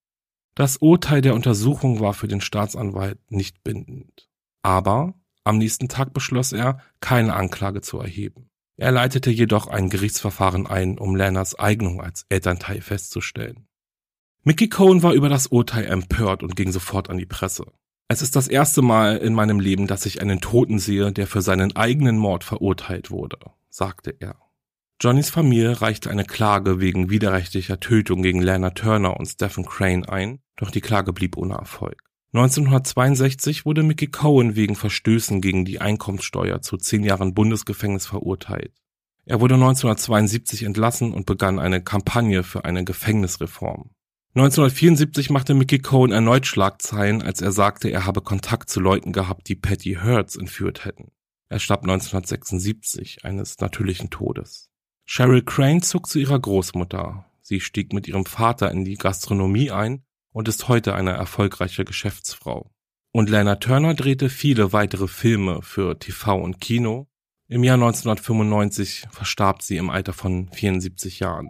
S1: Das Urteil der Untersuchung war für den Staatsanwalt nicht bindend. Aber am nächsten Tag beschloss er, keine Anklage zu erheben. Er leitete jedoch ein Gerichtsverfahren ein, um Lanners Eignung als Elternteil festzustellen. Mickey Cohen war über das Urteil empört und ging sofort an die Presse. Es ist das erste Mal in meinem Leben, dass ich einen Toten sehe, der für seinen eigenen Mord verurteilt wurde, sagte er. Johnnys Familie reichte eine Klage wegen widerrechtlicher Tötung gegen Lana Turner und Stephen Crane ein, doch die Klage blieb ohne Erfolg. 1962 wurde Mickey Cohen wegen Verstößen gegen die Einkommenssteuer zu zehn Jahren Bundesgefängnis verurteilt. Er wurde 1972 entlassen und begann eine Kampagne für eine Gefängnisreform. 1974 machte Mickey Cohen erneut Schlagzeilen, als er sagte, er habe Kontakt zu Leuten gehabt, die Patty Hearts entführt hätten. Er starb 1976 eines natürlichen Todes. Cheryl Crane zog zu ihrer Großmutter. Sie stieg mit ihrem Vater in die Gastronomie ein und ist heute eine erfolgreiche Geschäftsfrau. Und Lana Turner drehte viele weitere Filme für TV und Kino. Im Jahr 1995 verstarb sie im Alter von 74 Jahren.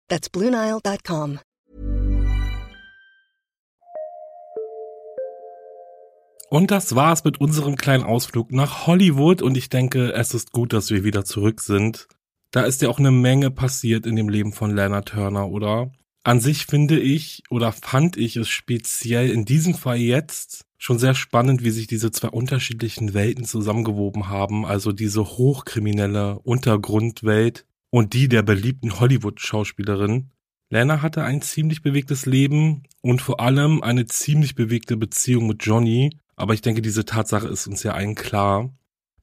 S3: That's BlueNile.com.
S1: Und das war's mit unserem kleinen Ausflug nach Hollywood und ich denke, es ist gut, dass wir wieder zurück sind. da ist ja auch eine Menge passiert in dem Leben von Lana Turner, oder? An sich finde ich oder fand ich es speziell in diesem Fall jetzt schon sehr spannend, wie sich diese zwei unterschiedlichen Welten zusammengewoben haben. Also diese hochkriminelle Untergrundwelt und die der beliebten Hollywood-Schauspielerin. Lana hatte ein ziemlich bewegtes Leben und vor allem eine ziemlich bewegte Beziehung mit Johnny. Aber ich denke, diese Tatsache ist uns ja allen klar.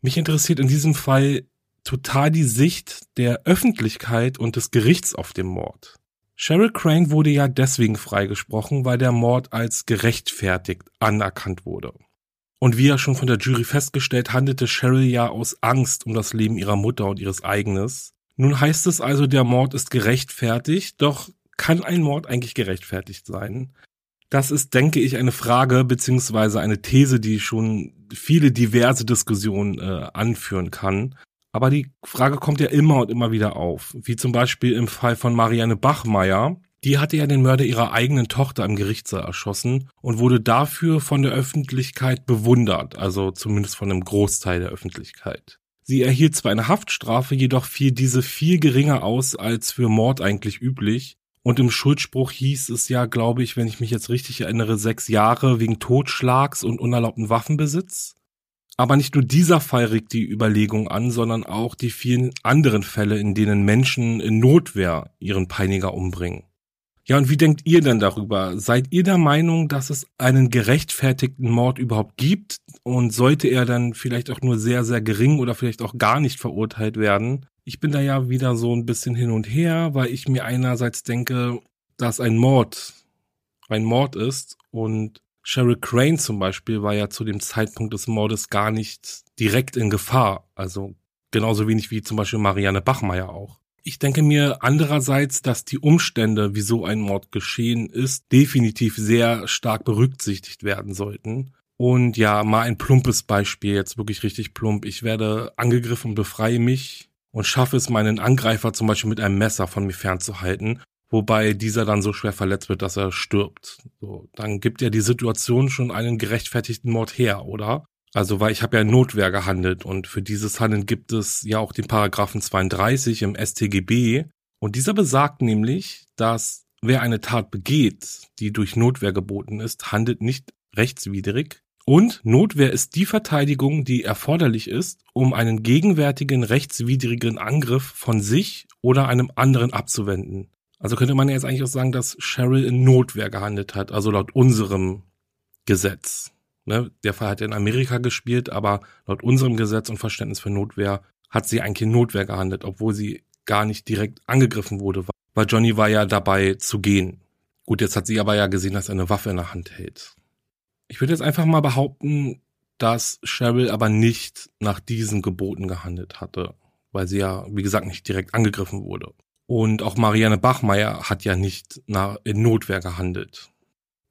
S1: Mich interessiert in diesem Fall total die Sicht der Öffentlichkeit und des Gerichts auf den Mord. Cheryl Crane wurde ja deswegen freigesprochen, weil der Mord als gerechtfertigt anerkannt wurde. Und wie ja schon von der Jury festgestellt, handelte Cheryl ja aus Angst um das Leben ihrer Mutter und ihres eigenes. Nun heißt es also, der Mord ist gerechtfertigt, doch kann ein Mord eigentlich gerechtfertigt sein? Das ist, denke ich, eine Frage beziehungsweise eine These, die schon viele diverse Diskussionen äh, anführen kann. Aber die Frage kommt ja immer und immer wieder auf. Wie zum Beispiel im Fall von Marianne Bachmeier. Die hatte ja den Mörder ihrer eigenen Tochter im Gerichtssaal erschossen und wurde dafür von der Öffentlichkeit bewundert, also zumindest von einem Großteil der Öffentlichkeit. Sie erhielt zwar eine Haftstrafe, jedoch fiel diese viel geringer aus als für Mord eigentlich üblich und im Schuldspruch hieß es ja, glaube ich, wenn ich mich jetzt richtig erinnere, sechs Jahre wegen Totschlags und unerlaubten Waffenbesitz. Aber nicht nur dieser Fall regt die Überlegung an, sondern auch die vielen anderen Fälle, in denen Menschen in Notwehr ihren Peiniger umbringen. Ja, und wie denkt ihr denn darüber? Seid ihr der Meinung, dass es einen gerechtfertigten Mord überhaupt gibt? Und sollte er dann vielleicht auch nur sehr, sehr gering oder vielleicht auch gar nicht verurteilt werden? Ich bin da ja wieder so ein bisschen hin und her, weil ich mir einerseits denke, dass ein Mord ein Mord ist und Sheryl Crane zum Beispiel war ja zu dem Zeitpunkt des Mordes gar nicht direkt in Gefahr. Also genauso wenig wie zum Beispiel Marianne Bachmeier auch. Ich denke mir andererseits, dass die Umstände, wieso ein Mord geschehen ist, definitiv sehr stark berücksichtigt werden sollten. Und ja, mal ein plumpes Beispiel, jetzt wirklich richtig plump. Ich werde angegriffen befreie mich und schaffe es, meinen Angreifer zum Beispiel mit einem Messer von mir fernzuhalten, wobei dieser dann so schwer verletzt wird, dass er stirbt. So, dann gibt ja die Situation schon einen gerechtfertigten Mord her, oder? Also, weil ich habe ja in Notwehr gehandelt und für dieses Handeln gibt es ja auch den Paragraphen 32 im StGB und dieser besagt nämlich, dass wer eine Tat begeht, die durch Notwehr geboten ist, handelt nicht rechtswidrig, und Notwehr ist die Verteidigung, die erforderlich ist, um einen gegenwärtigen rechtswidrigen Angriff von sich oder einem anderen abzuwenden. Also könnte man jetzt eigentlich auch sagen, dass Cheryl in Notwehr gehandelt hat, also laut unserem Gesetz. Ne? Der Fall hat in Amerika gespielt, aber laut unserem Gesetz und Verständnis für Notwehr hat sie eigentlich in Notwehr gehandelt, obwohl sie gar nicht direkt angegriffen wurde, weil Johnny war ja dabei zu gehen. Gut, jetzt hat sie aber ja gesehen, dass er eine Waffe in der Hand hält. Ich würde jetzt einfach mal behaupten, dass Cheryl aber nicht nach diesen Geboten gehandelt hatte, weil sie ja, wie gesagt, nicht direkt angegriffen wurde. Und auch Marianne Bachmeier hat ja nicht in Notwehr gehandelt.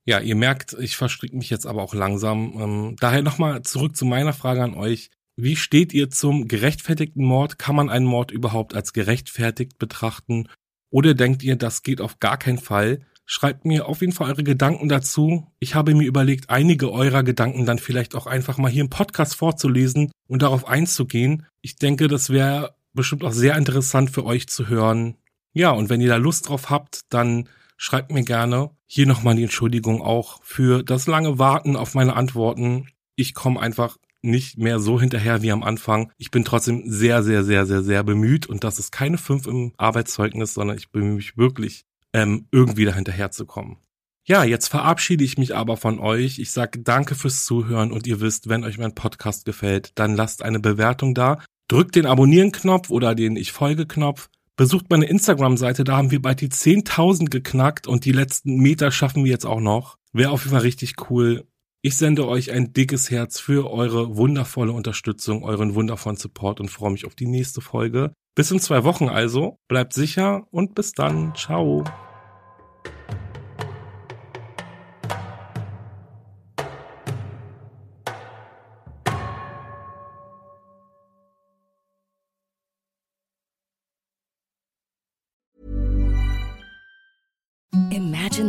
S1: Ja, ihr merkt, ich verstricke mich jetzt aber auch langsam. Ähm, daher nochmal zurück zu meiner Frage an euch. Wie steht ihr zum gerechtfertigten Mord? Kann man einen Mord überhaupt als gerechtfertigt betrachten? Oder denkt ihr, das geht auf gar keinen Fall? Schreibt mir auf jeden Fall eure Gedanken dazu. Ich habe mir überlegt, einige eurer Gedanken dann vielleicht auch einfach mal hier im Podcast vorzulesen und darauf einzugehen. Ich denke, das wäre bestimmt auch sehr interessant für euch zu hören. Ja, und wenn ihr da Lust drauf habt, dann schreibt mir gerne. Hier nochmal die Entschuldigung auch für das lange Warten auf meine Antworten. Ich komme einfach nicht mehr so hinterher wie am Anfang. Ich bin trotzdem sehr, sehr, sehr, sehr, sehr bemüht und das ist keine fünf im Arbeitszeugnis, sondern ich bemühe mich wirklich ähm, irgendwie da hinterherzukommen. Ja, jetzt verabschiede ich mich aber von euch. Ich sage danke fürs Zuhören und ihr wisst, wenn euch mein Podcast gefällt, dann lasst eine Bewertung da. Drückt den Abonnieren-Knopf oder den Ich folge-Knopf. Besucht meine Instagram-Seite, da haben wir bald die 10.000 geknackt und die letzten Meter schaffen wir jetzt auch noch. Wäre auf jeden Fall richtig cool. Ich sende euch ein dickes Herz für eure wundervolle Unterstützung, euren wundervollen Support und freue mich auf die nächste Folge. Bis in zwei Wochen also. Bleibt sicher und bis dann. Ciao.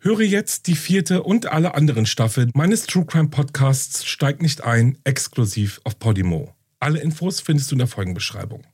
S1: Höre jetzt die vierte und alle anderen Staffeln meines True Crime Podcasts Steigt nicht ein, exklusiv auf Podimo. Alle Infos findest du in der Folgenbeschreibung.